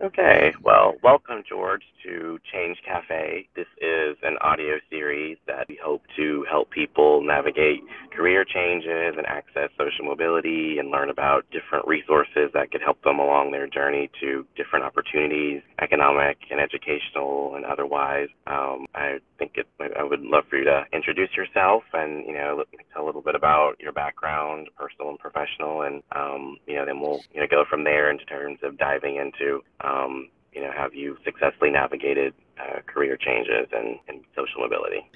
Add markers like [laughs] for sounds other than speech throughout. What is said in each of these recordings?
Okay, well, welcome, George, to Change Cafe. This is an audio series that we hope to help people navigate career changes and access social mobility and learn about different resources that could help them along their journey to different opportunities, economic and educational and otherwise. Um, I think it, I would love for you to introduce yourself and, you know, tell a little bit about your background, personal and professional, and, um, you know, then we'll, you know, go from there in terms of diving into um, you know, have you successfully navigated uh, career changes and, and social mobility?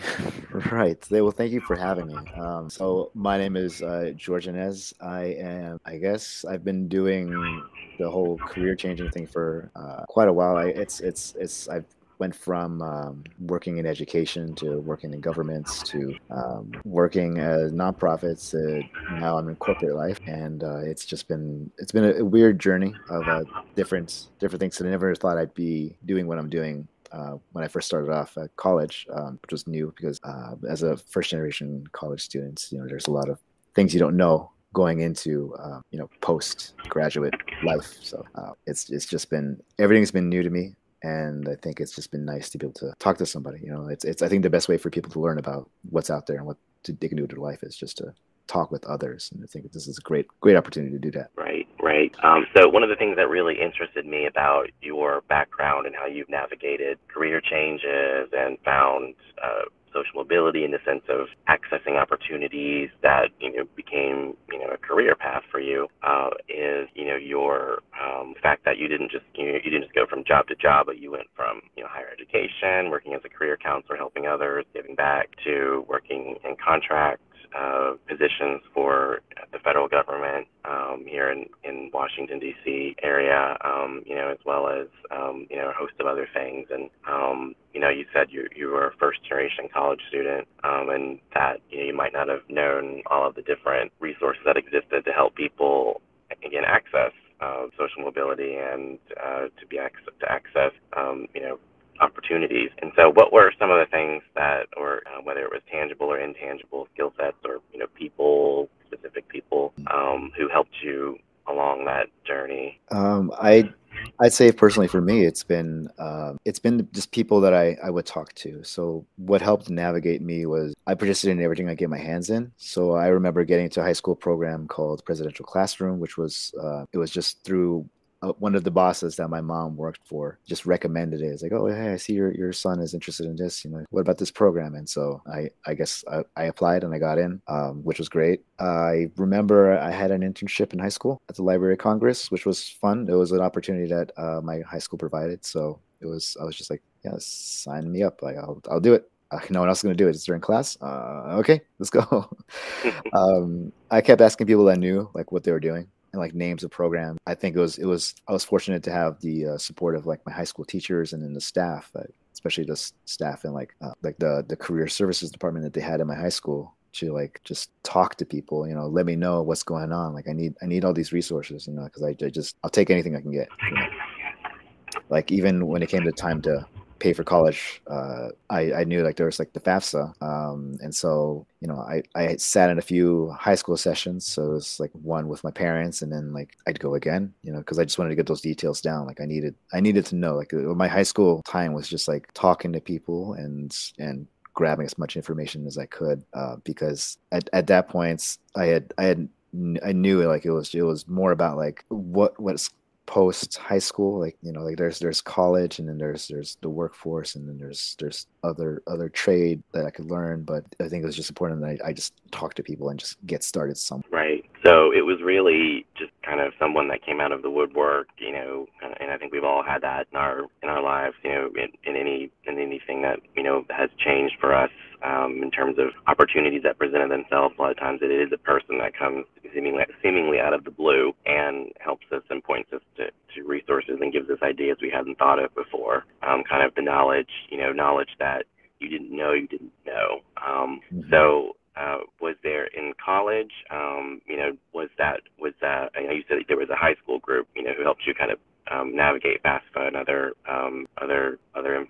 [laughs] right. Well, thank you for having me. Um, so my name is uh, George Yanez. I am, I guess, I've been doing the whole career changing thing for uh, quite a while. I, it's, it's, it's, I've went from um, working in education to working in governments to um, working as nonprofits to now I'm in corporate life, and uh, it's just been it's been a, weird journey of uh, different different things. And I never thought I'd be doing what I'm doing uh, when I first started off at college, um, which was new because uh, as a first generation college student, you know, there's a lot of things you don't know going into uh, you know post graduate life. So uh, it's it's just been everything's been new to me and I think it's just been nice to be able to talk to somebody. You know, it's it's I think the best way for people to learn about what's out there and what to, they can do with their life is just to talk with others, and I think this is a great great opportunity to do that. Right, right. Um, so one of the things that really interested me about your background and how you've navigated career changes and found uh, social mobility in the sense of accessing opportunities that you know became you know a career path for you uh, is you know your um, fact that you didn't just you, know, you didn't just go from job to job, but you went from you know higher education, working as a career counselor, helping others, giving back, to working in contract uh, positions for the federal government um, here in, in Washington D.C. area, um, you know, as well as um, you know a host of other things. And um, you know, you said you you were a first generation college student, um, and that you know you might not have known all of the different resources that existed to help people again access uh, social mobility and uh, to be access, to access um, you know opportunities. And so, what were some of the things that, or uh, whether it was tangible or intangible skill sets, or you know, people, specific people, um, who helped you along that journey? Um, I I'd say personally for me, it's been um, it's been just people that I, I would talk to. So what helped navigate me was I participated in everything I get my hands in. So I remember getting to a high school program called Presidential Classroom, which was uh, it was just through uh, one of the bosses that my mom worked for just recommended it. It's like, oh, hey, I see your, your son is interested in this. You know, what about this program? And so I, I guess I, I applied and I got in, um, which was great. I remember I had an internship in high school at the Library of Congress, which was fun. It was an opportunity that uh, my high school provided. So it was, I was just like, yeah, sign me up. Like, I'll, I'll do it. Uh, [laughs] no one else is going to do it. It's during class. Uh, okay, let's go. [laughs] [laughs] um, I kept asking people that knew like what they were doing and like names of programs. I think it was it was I was fortunate to have the uh, support of like my high school teachers and then the staff, especially the staff in like uh, like the the career services department that they had in my high school to like just talk to people you know let me know what's going on like i need i need all these resources you know because I, I, just i'll take anything i can get you know? like even when it came to time to pay for college, uh, I, I knew like there was like the FAFSA. Um, and so, you know, I, I sat in a few high school sessions. So it was like one with my parents and then like I'd go again, you know, cause I just wanted to get those details down. Like I needed, I needed to know like my high school time was just like talking to people and, and grabbing as much information as I could. Uh, because at, at that point I had, I had, I knew it like it was, it was more about like what, what's post high school like you know like there's there's college and then there's there's the workforce and then there's there's other other trade that i could learn but i think it was just important that i, I just talk to people and just get started somewhere right so it was really just kind of someone that came out of the woodwork you know and i think we've all had that in our in our lives you know in, in any in anything that you know has changed for us um, in terms of opportunities that presented themselves. A lot of times it is a person that comes seemingly, seemingly out of the blue and helps us and points us to, to resources and gives us ideas we hadn't thought of before. Um, kind of the knowledge, you know, knowledge that you didn't know you didn't know. Um, mm-hmm. So uh, was there in college? Um, you know, was that was that? I know you said there was a high school group, you know, who helped you kind of um, navigate FAFSA and other um, other other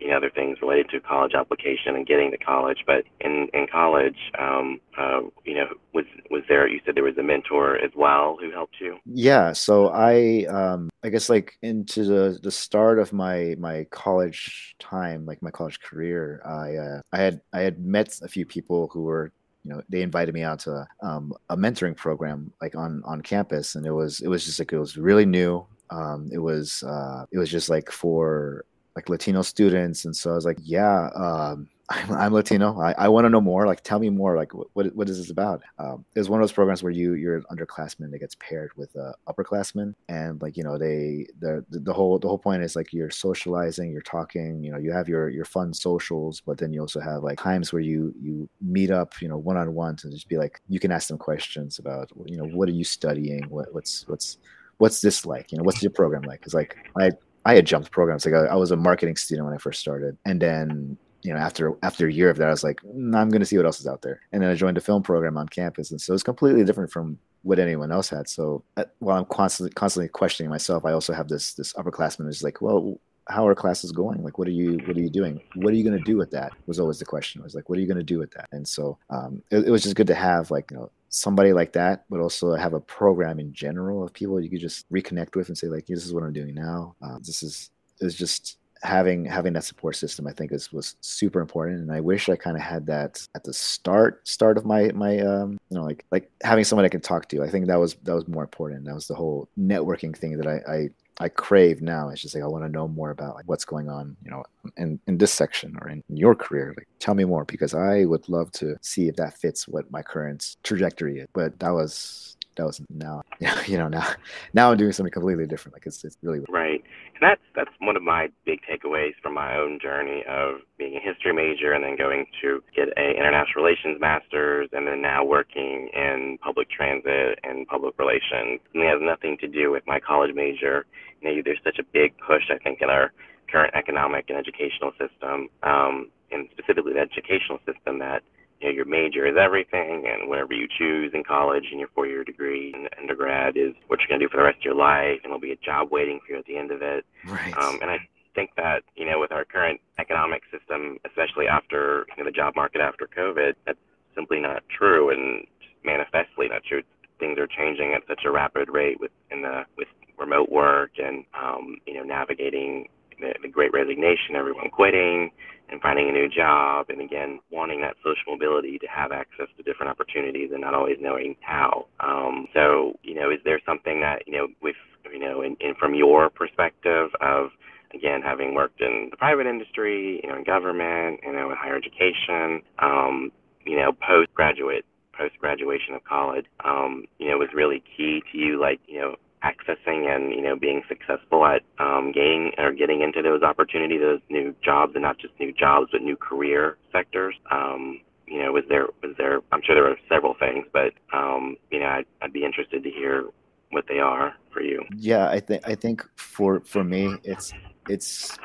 you know, other things related to college application and getting to college. But in in college, um, uh, you know, was was there? You said there was a mentor as well who helped you. Yeah. So I um, I guess like into the the start of my my college time, like my college career, I uh, I had I had met a few people who were you know they invited me out to um, a mentoring program like on on campus and it was it was just like it was really new um, it was uh, it was just like for like Latino students, and so I was like, yeah, um, [laughs] I'm, I'm, Latino. I, I want to know more. Like, tell me more. Like, what what is this about? Um, it was one of those programs where you you're an underclassman that gets paired with a upperclassman, and like you know they the the whole the whole point is like you're socializing, you're talking. You know, you have your your fun socials, but then you also have like times where you you meet up, you know, one on one to just be like you can ask them questions about you know what are you studying, what what's what's what's this like? You know, what's your program like? Because like I I had jumped programs. Like I, I, was a marketing student when I first started, and then you know after after a year of that, I was like, mm, I'm going to see what else is out there. And then I joined a film program on campus, and so it's completely different from what anyone else had. So while I'm constantly constantly questioning myself, I also have this this upperclassman who's like, well, how are classes going? Like, what are you what are you doing? What are you going to do with that? Was always the question. I was like, what are you going to do with that? And so um, it, it was just good to have like you know somebody like that, but also have a program in general of people you could just reconnect with and say like, this is what I'm doing now. Uh, this is is just having having that support system. I think is was super important, and I wish I kind of had that at the start start of my my um you know like like having someone I can talk to. I think that was that was more important. That was the whole networking thing that I, I I crave now. It's just like I want to know more about like what's going on, you know, in in this section or in your career. Like, tell me more because I would love to see if that fits what my current trajectory is. But that was that was now [laughs] you know now now i'm doing something completely different like it's, it's really right. And that's that's one of my big takeaways from my own journey of being a history major and then going to get a international relations master's and then now working in public transit and public relations. And it has nothing to do with my college major. You know there's such a big push i think in our current economic and educational system um, and specifically the educational system that you know, your major is everything, and whatever you choose in college and your four-year degree in undergrad is what you're going to do for the rest of your life, and there'll be a job waiting for you at the end of it. Right. Um, and I think that you know, with our current economic system, especially after you know, the job market after COVID, that's simply not true, and manifestly not true. Things are changing at such a rapid rate with in the with remote work and um, you know navigating the, the great resignation, everyone quitting and finding a new job, and again, wanting that social mobility to have access to different opportunities and not always knowing how. Um, so, you know, is there something that, you know, with, you know, in, in from your perspective of, again, having worked in the private industry, you know, in government, you know, in higher education, um, you know, postgraduate, post graduation of college, um, you know, was really key to you, like, you know, accessing and you know being successful at um, gaining or getting into those opportunities, those new jobs, and not just new jobs but new career sectors. Um, you know, was there was there? I'm sure there were several things, but um, you know, I'd, I'd be interested to hear what they are for you. Yeah, I think I think for for me, it's it's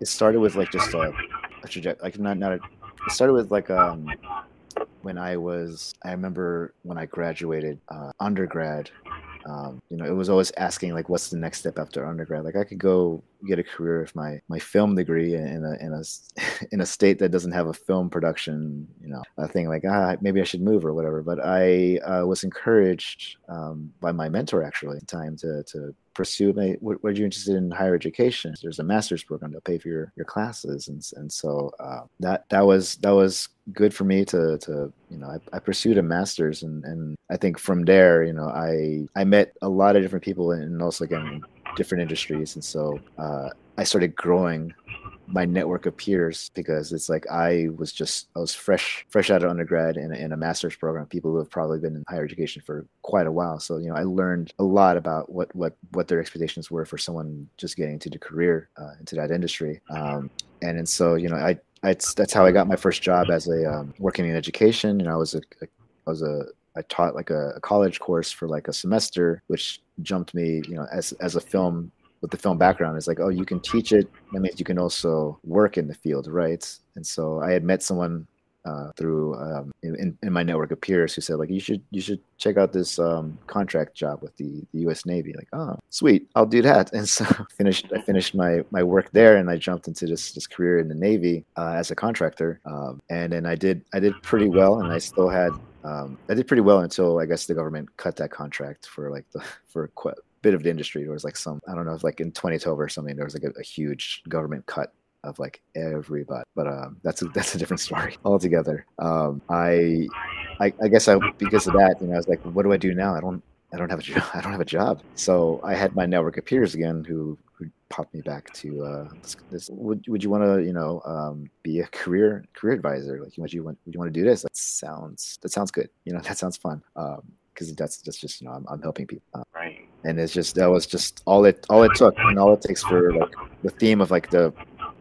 it started with like just a, a trajectory, like not not a, it started with like um when I was I remember when I graduated uh, undergrad um, you know, it was always asking like, what's the next step after undergrad? Like, I could go get a career with my my film degree in a in a [laughs] in a state that doesn't have a film production, you know, a thing like ah maybe I should move or whatever. But I uh, was encouraged um, by my mentor actually, in time to to pursue what, what are you interested in higher education? There's a master's program to pay for your your classes. And and so uh, that that was that was good for me to to you know I, I, pursued a master's and and I think from there you know I I met a lot of different people and also again different industries. And so uh, I started growing my network of peers because it's like I was just I was fresh fresh out of undergrad in a, in a master's program. People who have probably been in higher education for quite a while. So you know I learned a lot about what what what their expectations were for someone just getting into the career uh, into that industry. Um, and and so you know I. I that's how I got my first job as a um, working in education. You know, I was a, a I was a I taught like a, a, college course for like a semester, which jumped me, you know, as as a film with the film background is like, oh, you can teach it. That means you can also work in the field, right? And so I had met someone uh, through um, in, in my network of peers who said like you should you should check out this um, contract job with the, the U.S. Navy. Like, oh, sweet, I'll do that. And so [laughs] finished I finished my my work there, and I jumped into this this career in the Navy uh, as a contractor. Um, and then I did I did pretty well, and I still had um, I did pretty well until I guess the government cut that contract for like the [laughs] for quite bit of the industry. There was like some I don't know, like in 2012 or something. There was like a, a huge government cut of like everybody. But um, that's a [laughs] that's a different story altogether. Um, I, I I guess I because of that, you know, I was like, what do I do now? I don't I don't have a job. [laughs] I don't have a job. So I had my network of peers again who who popped me back to uh, this, this would would you want to you know um, be a career career advisor? Like would you want would you want to do this? That sounds that sounds good. You know [laughs] that sounds fun. Um, because that's that's just you know I'm, I'm helping people. Um. And it's just that was just all it all it took and all it takes for like the theme of like the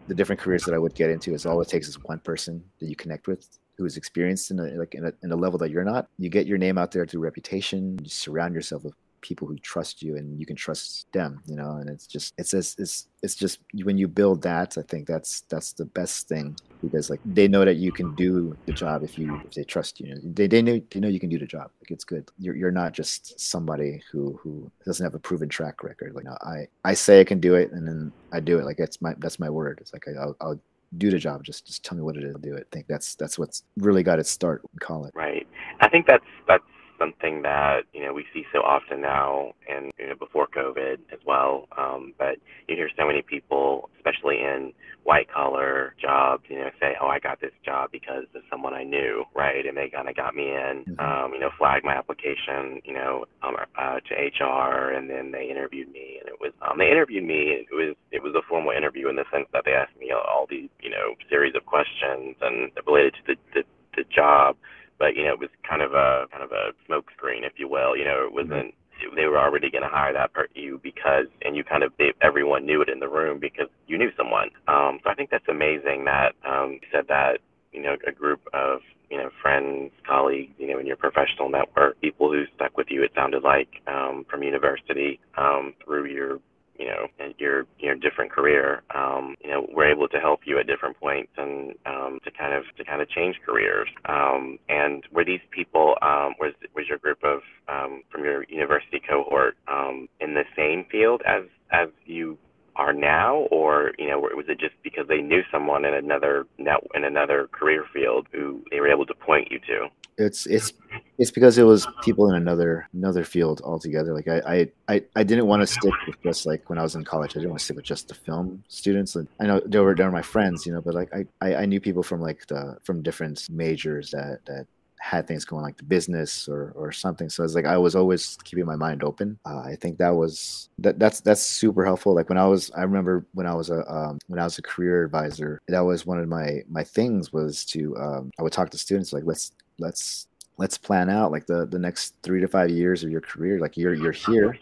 the different careers that I would get into is all it takes is one person that you connect with who is experienced in a like in a, in a level that you're not. You get your name out there through reputation. You surround yourself with people who trust you and you can trust them you know and it's just it's just it's it's just when you build that i think that's that's the best thing because like they know that you can do the job if you if they trust you they, they know they know you can do the job like it's good you're, you're not just somebody who who doesn't have a proven track record like i i say i can do it and then i do it like that's my that's my word it's like I, I'll, I'll do the job. Just just tell me what it is. I'll do it. I think that's that's what's really got its start in college. Right. I think that's that's something that you know we see so often now, and you know before COVID as well. Um, but you hear so many people, especially in white collar jobs, you know, say, "Oh, I got this job because of someone I knew," right? And they kind of got me in, mm-hmm. um, you know, flagged my application, you know, um, uh, to HR, and then they interviewed me, and it was um, they interviewed me. It was it was a formal interview in the sense that they asked me all these, you know, series of questions and related to the the, the job but you know it was kind of a kind of a smokescreen, if you will. You know, it mm-hmm. wasn't. They were already going to hire that per you because, and you kind of they, everyone knew it in the room because you knew someone. Um, so I think that's amazing that um, you said that you know a group of you know friends, colleagues, you know in your professional network, people who stuck with you. It sounded like um, from university um, through your you know your your different career um, you know we're able to help you at different points and um, to kind of to kind of change careers. Um, and were these people um, was was your group of um, from your university cohort um, in the same field as as you are now? Or you know was it just because they knew someone in another net in another career field who they were able to point you to? It's it's it's because it was people in another another field altogether. Like I I I, didn't want to stick with just like when I was in college. I didn't want to stick with just the film students. And I know they were they were my friends, you know, but like I I knew people from like the from different majors that that had things going like the business or or something. So it's like I was always keeping my mind open. Uh, I think that was that that's that's super helpful. Like when I was, I remember when I was a um, when I was a career advisor, that was one of my my things was to um, I would talk to students like let's let's let's plan out like the the next three to five years of your career like you're you're here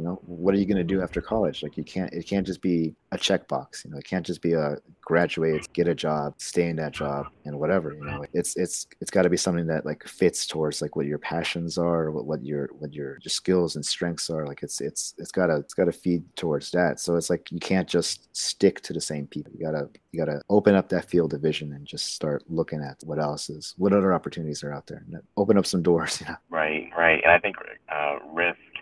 you know what are you going to do after college? Like you can't it can't just be a checkbox you know it can't just be a graduate get a job stay in that job and whatever you know? It's it's it's got to be something that like fits towards like what your passions are what, what your what your, your skills and strengths are like it's it's it's got to it's got to feed towards that. So it's like you can't just stick to the same people. You gotta you gotta open up that field of vision and just start looking at what else is what other opportunities are out there and open up some doors [laughs] you know? Right right and i think uh,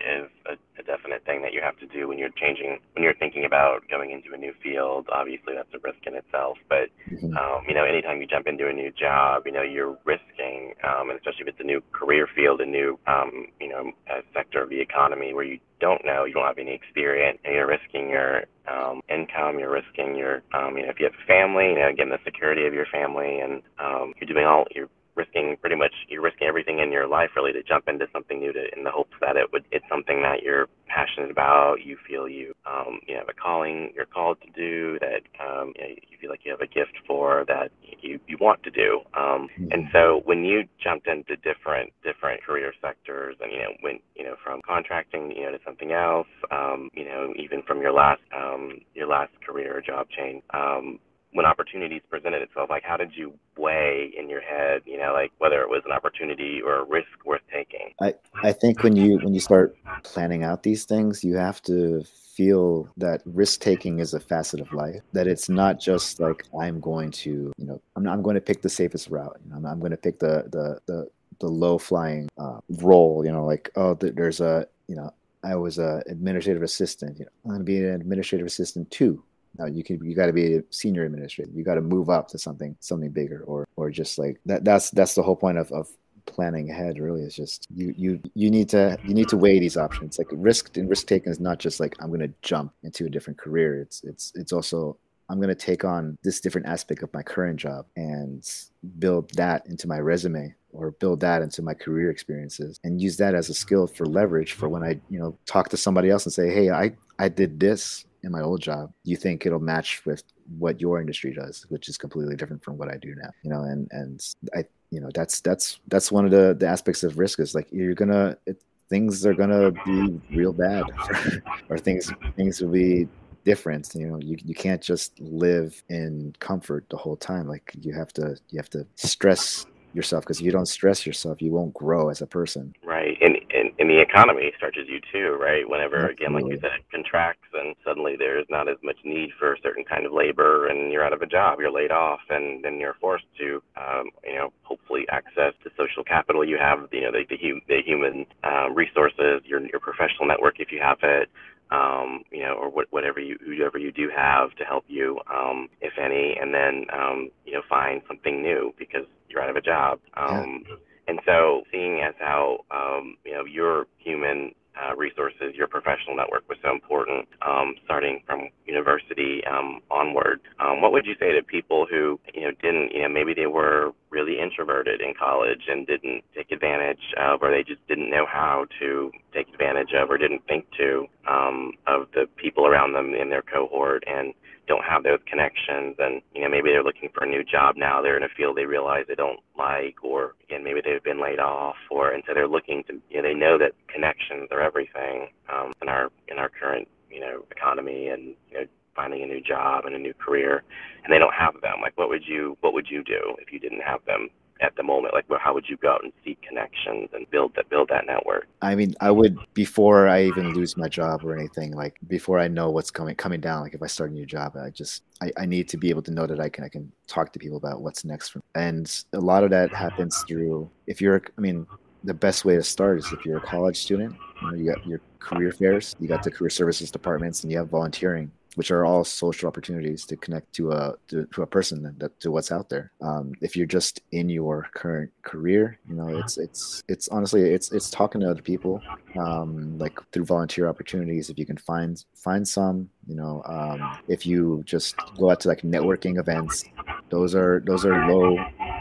is a, a definite thing that you have to do when you're changing, when you're thinking about going into a new field. Obviously, that's a risk in itself. But mm-hmm. um, you know, anytime you jump into a new job, you know, you're risking, um, and especially if it's a new career field, a new, um, you know, a sector of the economy where you don't know, you don't have any experience, and you're risking your um, income, you're risking your, um, you know, if you have a family, you know, getting the security of your family, and um, you're doing all, you're risking pretty much you're risking everything in your life really to jump into something new to in the hopes that it would it's something that you're passionate about you feel you um you have a calling you're called to do that um you, know, you feel like you have a gift for that you you want to do um mm-hmm. and so when you jumped into different different career sectors and you know when you know from contracting you know to something else um you know even from your last um your last career job change um when opportunities presented itself, like how did you weigh in your head, you know, like whether it was an opportunity or a risk worth taking? I, I think when you when you start planning out these things, you have to feel that risk taking is a facet of life. That it's not just like I'm going to, you know, I'm, I'm going to pick the safest route. You know, I'm, I'm going to pick the the the the low flying uh, role. You know, like oh, there's a you know I was a administrative assistant. You know, I'm going to be an administrative assistant too. Now you can you got to be a senior administrator. You got to move up to something something bigger, or or just like that. That's that's the whole point of of planning ahead. Really, is just you you you need to you need to weigh these options. Like risk and risk taking is not just like I'm going to jump into a different career. It's it's it's also I'm going to take on this different aspect of my current job and build that into my resume or build that into my career experiences and use that as a skill for leverage for when I, you know, talk to somebody else and say, "Hey, I I did this in my old job. You think it'll match with what your industry does, which is completely different from what I do now." You know, and and I, you know, that's that's that's one of the the aspects of risk is like you're gonna it, things are gonna be real bad [laughs] or things things will be different you know you, you can't just live in comfort the whole time like you have to you have to stress yourself because if you don't stress yourself you won't grow as a person right and the economy stretches you too right whenever again like you said it contracts and suddenly there's not as much need for a certain kind of labor and you're out of a job you're laid off and then you're forced to um, you know hopefully access the social capital you have you know the, the, the human uh, resources your, your professional network if you have it um, you know, or what, whatever you, whoever you do have to help you, um, if any, and then, um, you know, find something new because you're out of a job. Um, yeah. And so seeing as how, um, you know, your human uh, resources, your professional network was so important, um, starting from university um, onward. Um, what would you say to people who, you know, didn't, you know, maybe they were really introverted in college and didn't take advantage of, or they just didn't know how to take advantage of, or didn't think to, um, of the people around them in their cohort and don't have those connections and you know maybe they're looking for a new job now they're in a field they realize they don't like or again maybe they've been laid off or and so they're looking to you know they know that connections are everything um, in our in our current you know economy and you know finding a new job and a new career and they don't have them. Like what would you what would you do if you didn't have them at the moment? Like, well, how would you go out and seek connections and build that build that network? I mean, I would before I even lose my job or anything. Like before I know what's coming coming down. Like if I start a new job, I just I, I need to be able to know that I can I can talk to people about what's next. For me. And a lot of that happens through if you're. I mean, the best way to start is if you're a college student. You, know, you got your career fairs, you got the career services departments, and you have volunteering which are all social opportunities to connect to a to, to a person that to what's out there. Um, if you're just in your current career, you know, it's it's it's honestly it's it's talking to other people, um, like through volunteer opportunities. If you can find find some, you know, um, if you just go out to like networking events, those are those are low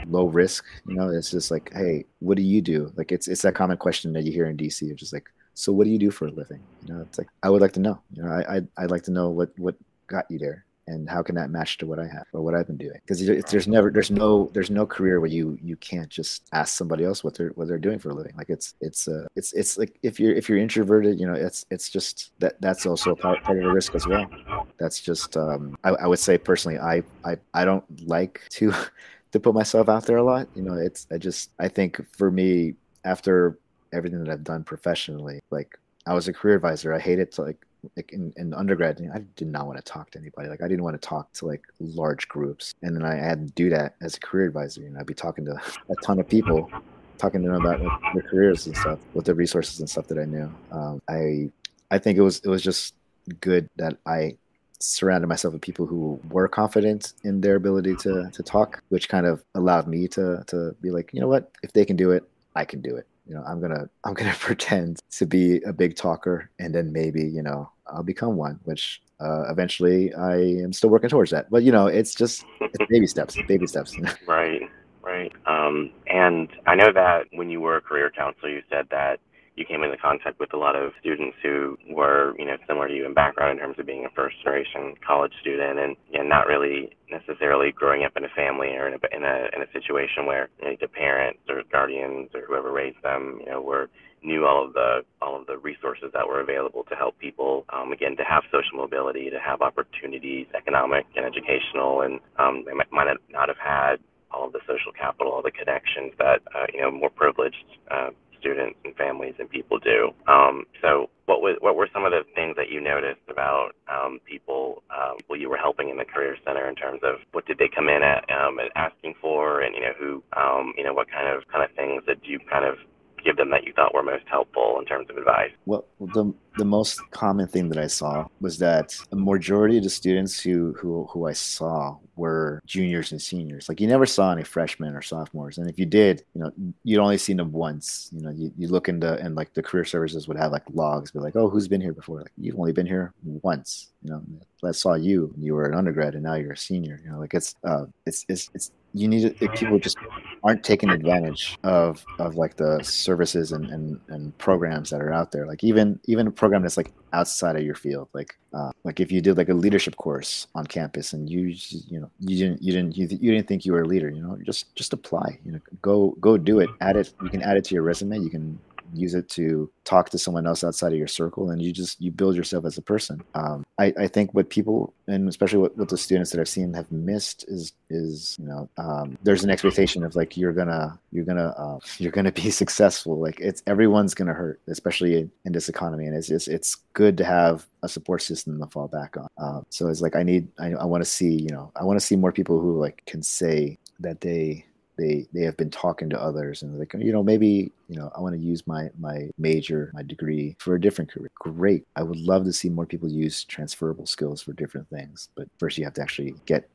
low risk. You know, it's just like, hey, what do you do? Like it's it's that common question that you hear in DC. You're just like, so what do you do for a living? You know, it's like I would like to know. You know, I I'd, I'd like to know what what got you there and how can that match to what I have or what I've been doing? Because there's never there's no there's no career where you you can't just ask somebody else what they're what they're doing for a living. Like it's it's uh it's it's like if you're if you're introverted, you know, it's it's just that that's also part part of the risk as well. That's just um I, I would say personally I I I don't like to [laughs] to put myself out there a lot. You know, it's I just I think for me after everything that I've done professionally. Like I was a career advisor. I hated to like like in, in undergrad, I did not want to talk to anybody. Like I didn't want to talk to like large groups. And then I had to do that as a career advisor. You know, I'd be talking to a ton of people, talking to them about like, their careers and stuff, with the resources and stuff that I knew. Um, I I think it was it was just good that I surrounded myself with people who were confident in their ability to to talk, which kind of allowed me to to be like, you know what, if they can do it, I can do it you know i'm gonna [laughs] i'm gonna [laughs] pretend to be a big talker and then maybe you know i'll become one which uh, eventually i am still working towards that. But you know it's just it's baby [laughs] steps baby steps. Right right. Um, and i know that when you were a career counselor you said that you came into contact with a lot of students who were, you know, similar to you in background in terms of being a first generation college student and, and not really necessarily growing up in a family or in a, in a, in a situation where you know, the parents or guardians or whoever raised them, you know, were knew all of the all of the resources that were available to help people um, again to have social mobility to have opportunities economic and educational and um, they might, might not have had all of the social capital all the connections that uh, you know more privileged uh, students and families and people do. Um, so what was what were some of the things that you noticed about um, people um, people you were helping in the career center in terms of what did they come in at um, and asking for, and you know who um, you know what kind of kind of things that you kind of give them that you thought were most helpful in terms of advice? Well, the the most common thing that I saw was that a majority of the students who who who I saw were juniors and seniors. Like you never saw any freshmen or sophomores, and if you did, you know, you'd only seen them once. You know, you, you look into and like the career services would have like logs, be like, oh, who's been here before? Like you've only been here once. You know, I saw you you were an undergrad, and now you're a senior. You know, like it's uh, it's it's it's you need to, people just aren't taking advantage of of like the services and, and and programs that are out there like even even a program that's like outside of your field like uh, like if you did like a leadership course on campus and you you know you didn't you didn't you, you didn't think you were a leader you know just just apply you know go go do it add it you can add it to your resume you can use it to talk to someone else outside of your circle and you just you build yourself as a person. Um, I, I think what people and especially what, what the students that i've seen have missed is is you know um, there's an expectation of like you're gonna you're gonna uh, [laughs] you're gonna be [laughs] successful. Like it's everyone's gonna hurt especially in, in this economy and it's just it's good to have a support system to fall back on. Uh, so it's like i need i, I want to see you know i want to see more people who like can say that they they they have been talking to others and like you know maybe you know i want to use my my major my degree for a different career. Great. I would love to see more people use transferable skills for different things but first you have to actually get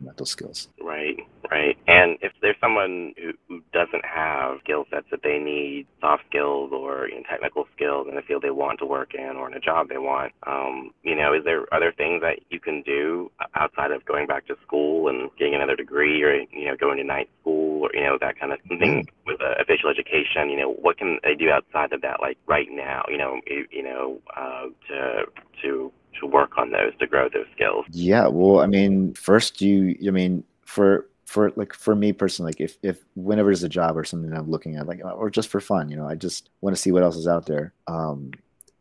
mental skills. Right right? And if there's someone who, who doesn't have skill sets that they need soft skills or you know, technical skills in the field they want to work in or in a job they want um, you know is there other things that you can do outside of going back to school and getting another degree or you know going to night school or you know that kind of thing mm-hmm. with uh, official education? You know what can they do outside of that like right now you know you, you know uh, to to to work on those to grow those skills? Yeah well i mean first you i mean for for like for me personally like if if whenever there's a job or something i'm looking at like or just for fun you know i just want to see what else is out there. Um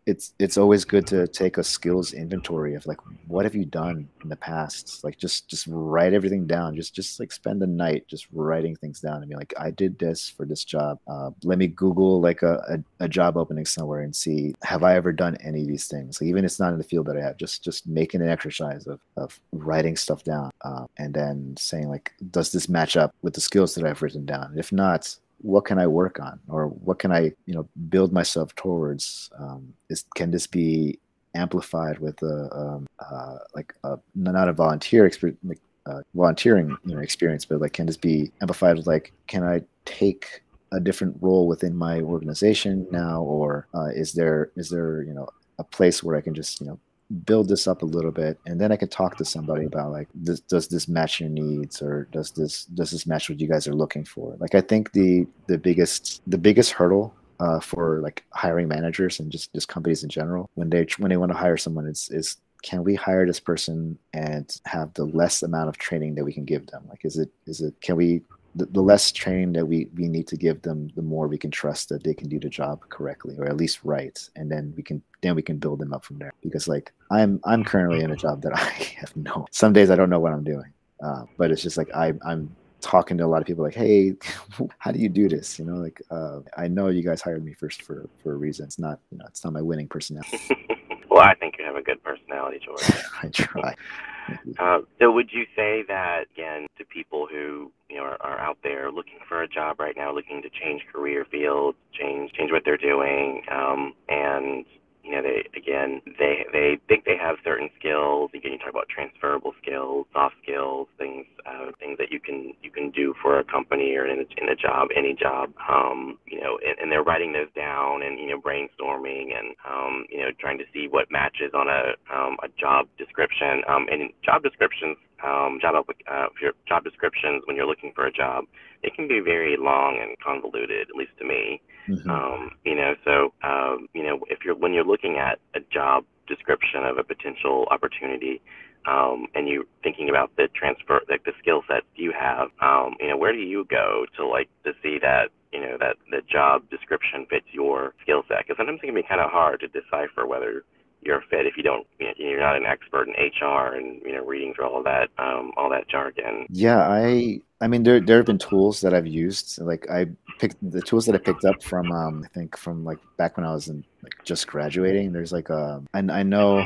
it's it's always good to take a skills inventory of like what have you done in the past? Like just just write everything down. Just just like spend the night just writing things down and be like i did this for this job. Uh, let me google like a, a, a, job opening somewhere and see have i ever done any of these things? Like, even if it's not in the field that i have just just making an exercise of, of writing stuff down uh, and then saying like does this match up with the skills that i've written down? If not what can I work on or what can I, you know, build myself towards? Um, is can this be amplified with a um, uh, like a, not a volunteer experience, uh, volunteering you know experience, but like can this be amplified with like can I take a different role within my organization now, or uh, is there is there you know a place where I can just you know build this up a little bit and then i can talk to somebody about like this, does this match your needs or does this does this match what you guys are looking for? Like i think the the biggest the biggest hurdle uh, for like hiring managers and just just companies in general when they when they want to hire someone is is can we hire this person and have the less amount of training that we can give them? Like is it is it can we the, the less training that we, we need to give them, the more we can trust that they can do the job correctly or at least right, and then we can then we can build them up from there. Because like I'm I'm currently in a job that [laughs] I have no. Some days I don't know what I'm doing, uh, but it's just like I I'm talking to a lot of people like, hey, [laughs] how do you do this? You know, like uh, I know you guys hired me first for for a reason. It's not you know it's not my winning personality. [laughs] well, I think you have a good personality, George. [laughs] I try. [laughs] Uh, so would you say that again to people who you know are, are out there looking for a job right now, looking to change career fields, change change what they're doing, um, and you know, they again they they think they have certain skills. Again, you talk about transferable skills, soft skills, things uh, things that you can you can do for a company or in a, in a job, any job. Um, you know, and, and they're writing those down and you know brainstorming and um, you know trying to see what matches on a um, a job description. Um, and job descriptions, um, job uh, your job descriptions when you're looking for a job, it can be very long and convoluted, at least to me. Mm-hmm. Um, you know, so um, you know, if you're when you're looking at a job description of a potential opportunity, um, and you're thinking about the transfer, like the skill sets you have, um, you know, where do you go to like to see that you know that the job description fits your skill set? Because sometimes it can be kind of hard to decipher whether you're fit if you don't you know, you're not an expert in HR and you know reading through all that um, all that jargon. Yeah, I I mean there there have been tools that I've used like I picked the tools that I picked up from um, I think from like back when I was in like just graduating. There's like a and I know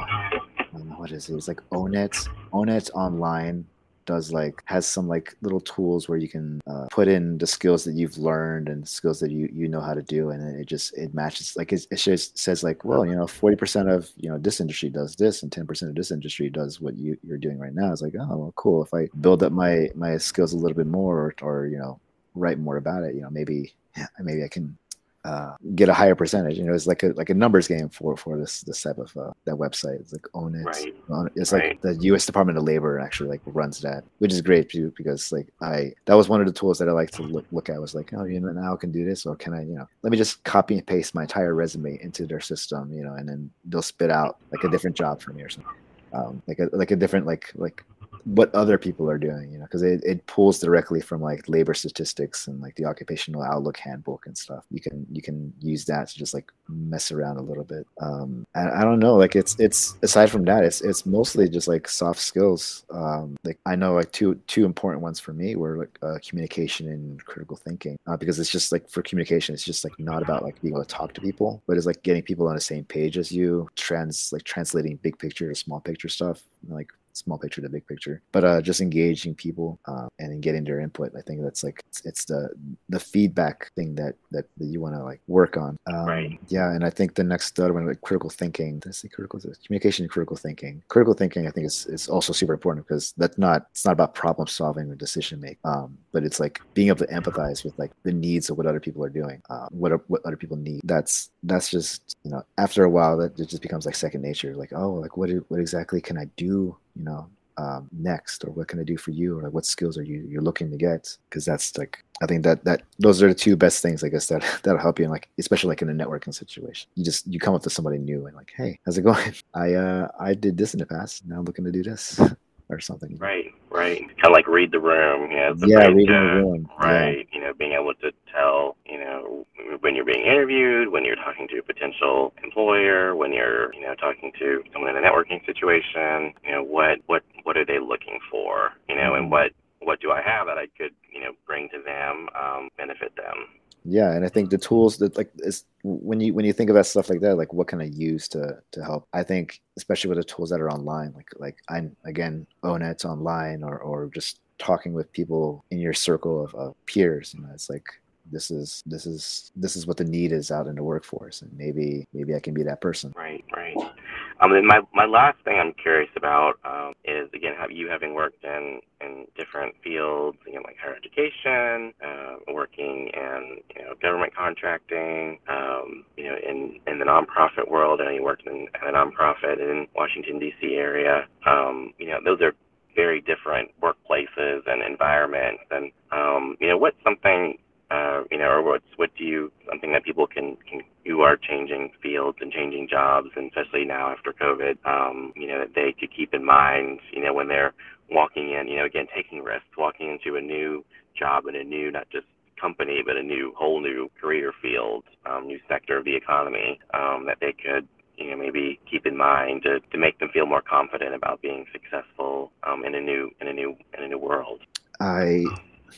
um, what is it? It's like O*NET O*NET online does like has some like little tools where you can uh, put in the skills that you've learned and skills that you you know how to do and it just it matches like it, it just says like well you know 40% of you know this industry does this and 10% of this industry does what you, you're doing right now. It's like oh well cool. If i build up my my skills a little bit more or, or you know write more about it you know maybe [laughs] maybe i can uh, get a higher percentage. You know, it's like a like a numbers game for for this this type of uh, that website. It's like own it. Right. It's right. like the U.S. Department of Labor actually like runs that, which is great too because like I that was one of the tools that I like to look look at. Was like, oh, you know, now I can do this, or can I, you know, let me just copy and paste my entire resume into their system, you know, and then they'll spit out like a different job for me or something. Um, like a like a different like like what other people are doing, you know, because it, it pulls directly from like labor statistics and like the occupational outlook handbook and stuff. You can you can use that to just like mess around a little bit. Um, and I don't know, like it's it's aside from that, it's it's mostly just like soft skills. Um, like I know like two two important ones for me were like uh, communication and critical thinking, uh, because it's just like for communication, it's just like not about like being able to talk to people, but it's like getting people on the same page as you, trans like translating big picture to small picture stuff, like small picture to big picture but uh just engaging people uh, and getting their input i think that's like it's, it's the the feedback thing that that, that you want to like work on. Um, right. yeah and i think the next other one like critical thinking Does say critical communication and critical thinking? Critical thinking i think is, is also super important because that's not it's not about problem solving or decision making um but it's like being able to empathize with like the needs of what other people are doing uh, what are, what other people need. That's that's just you know after a while that it just becomes like second nature. Like oh like what what exactly can i do you know um, next? Or what can i do for you? Or like what skills are you you're looking to get? Because that's like i think that that those are the two best things i guess that [laughs] that'll help you in like especially like in a networking situation. You just you come up to somebody new and like hey how's it [laughs] going? I uh i did this in the past. Now i'm looking to do this [laughs] or something right right kind of like read the room yeah yeah reading the room right yeah. you know being able to tell you know when you're being interviewed when you're talking to a potential employer when you're you know talking to someone in a networking situation you know what what what are they looking for you know mm-hmm. and what what do i have that i could you know bring to them um, benefit them yeah and i think the tools that like is when you when you think about stuff like that like what can i use to to help? I think especially with the tools that are online like like i'm again O*NET's online or or just talking with people in your circle of, of peers you know it's like this is this is this is what the need is out in the workforce and maybe maybe i can be that person. Right right um and my my last thing i'm curious about um, is again have you having worked in in different fields again like higher education uh, working in you know government contracting um, you know in in the nonprofit world? And you worked in, in a nonprofit in washington dc area. Um, you know those are very different workplaces and environments. And um, you know what's something uh, you know, or what's what do you something that people can can you are changing fields and changing jobs, and especially now after COVID, um, you know, that they could keep in mind, you know, when they're walking in, you know, again taking risks, walking into a new job and a new not just company but a new whole new career field, um, new sector of the economy, um, that they could you know maybe keep in mind to, to make them feel more confident about being successful um, in a new in a new in a new world. I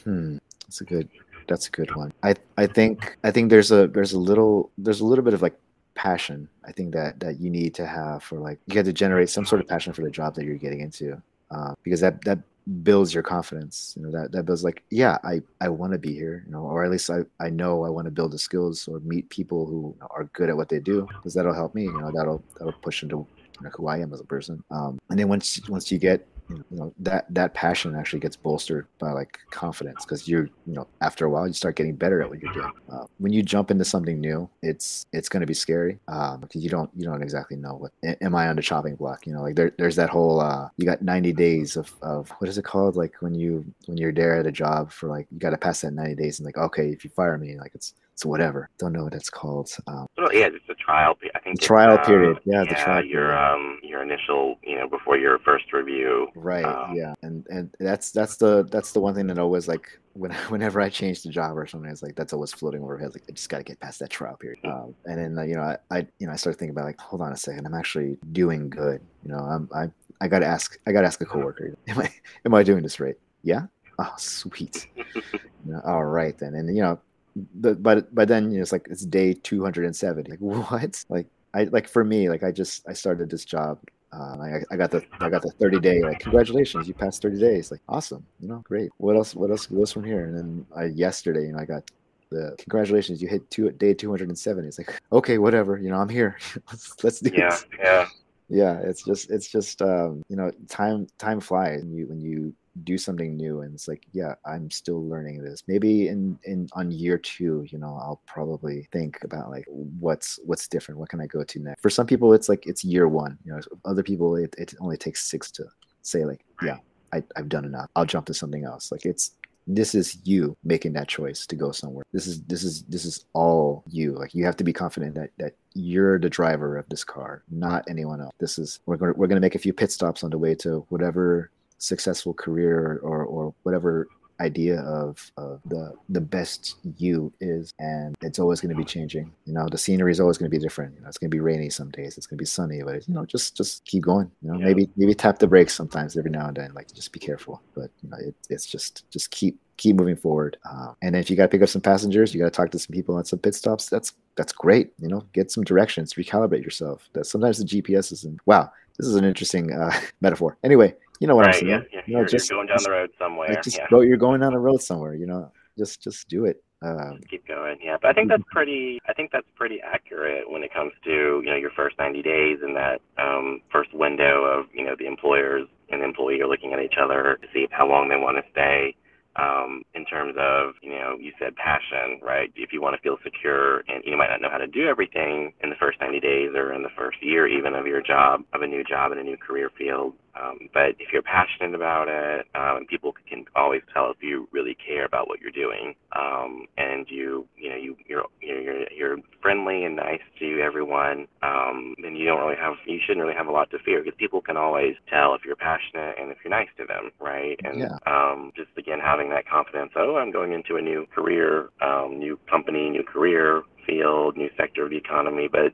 hmm, that's a good that's a good one. I I think I think there's a there's a little there's a little bit of like passion. I think that that you need to have for like you have to generate some sort of passion for the job that you're getting into, uh, because that that builds your confidence. You know that that builds like yeah I I want to be here. You know, or at least I I know I want to build the skills or meet people who are good at what they do because that'll help me. You know that'll that'll push into who I am as a person. Um, and then once once you get you know that that passion actually gets bolstered by like confidence because you're you know after a while you start getting better at what you're doing. Uh, when you jump into something new it's it's going to be scary um, because you don't you don't exactly know what am i on the chopping block? You know like there, there's that whole uh, you got 90 days of, of what is it called? Like when you when you're there at a job for like you got to pass that 90 days and like okay if you fire me like it's so whatever. Don't know what it's called. Um, well, yeah, it's a trial. I think trial um, period. Yeah, yeah, the trial. Your um your initial you know before your first review. Right. Um, yeah, and and that's that's the that's the one thing that always like when [laughs] whenever I change the job or something, it's like that's always floating over head. Like I just got to get past that trial period. Um, and then uh, you know I, I you know I start thinking about like hold on a second, I'm actually doing good. You know I'm I I got to ask I got to ask a coworker, [laughs] am I am I doing this right? Yeah. Oh sweet. [laughs] you know, all right then, and you know but but but then you know, it's like it's day 270 like [laughs] what? Like i like for me like i just i started this job uh, I, I got the I got the 30 day like congratulations you passed 30 days. Like awesome you know great. What else what else goes from here? And then I yesterday you know I got the congratulations you hit two day 270 it's like okay whatever you know I'm here. Let's, [laughs] let's do yeah this. yeah. Yeah it's just it's just um you know time time flies when you when you do something new and it's like yeah i'm still learning this. Maybe in in on year two you know i'll probably think about like what's what's different? What can i go to next? For some people it's like it's year one you know other people it, it only takes six to say like yeah I, i've done enough. I'll jump to something else. Like it's this is you making that choice to go somewhere. This is this is this is all you. Like you have to be confident that that you're the driver of this car not anyone else. This is we're going to we're going to make a few pit stops on the way to whatever successful career or or whatever idea of, of the the best you is and it's always going to be changing. You know the scenery is always going to be different. You know it's going to be rainy some days it's going to be sunny but you know just just keep going. You know Yeah. maybe maybe tap the brakes sometimes every now and then like just be careful. But you know it, it's just just keep keep moving forward. Uh, and if you got to pick up some passengers you got to talk to some people at some pit stops that's that's great. You know get some directions recalibrate yourself. That sometimes the gps isn't wow this is an interesting uh, [laughs] metaphor. Anyway you know what i'm right saying yeah, yeah. you know you're, just you're going down just- the road somewhere like just yeah go you're going down a road somewhere you know just just do it um, Just keep going. Yeah, but I think that's pretty. I think that's pretty accurate when it comes to you know your first 90 days and that um, first window of you know the employers and the employee are looking at each other to see how long they want to stay. Um, in terms of you know you said passion, right? If you want to feel secure and you might not know how to do everything in the first 90 days or in the first year even of your job of a new job in a new career field, um, but if you're passionate about it, um, and people can always tell if you really care about what you're doing, um, and you, you know, you, you're, you're, you're, friendly and nice to everyone, um, then you don't really have, you shouldn't really have a lot to fear because people can always tell if you're passionate and if you're nice to them, right? And Yeah. um, just again having that confidence. Oh, I'm going into a new career, um, new company, new career field, new sector of the economy, but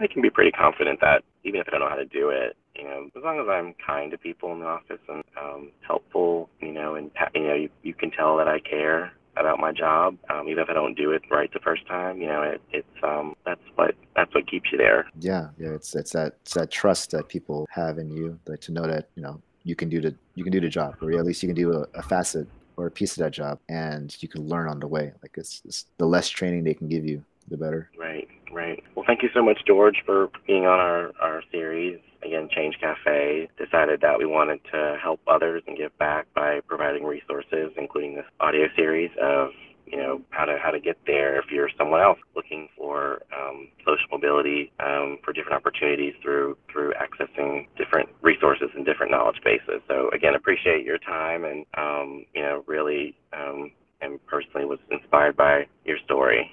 I can be pretty confident that even if I don't know how to do it, you know, as long as I'm kind to people in the office and um, helpful, you know, and you know, you, you can tell that I care about my job, um, even if I don't do it right the first time. You know, it, it's um, that's what that's what keeps you there. yeah yeah it's it's that it's that trust that people have in you like to know that you know you can do the you can do the job or at least you can do a, a facet or a piece of that job and you can learn on the way like it's, it's the less training they can give you the better Right, right. Well, thank you so much, George, for being on our, our series. Again, Change Cafe decided that we wanted to help others and give back by providing resources, including this audio series of you know how to how to get there if you're someone else looking for um, social mobility um, for different opportunities through through accessing different resources and different knowledge bases. So again, appreciate your time and um, you know really um, and personally was inspired by your story.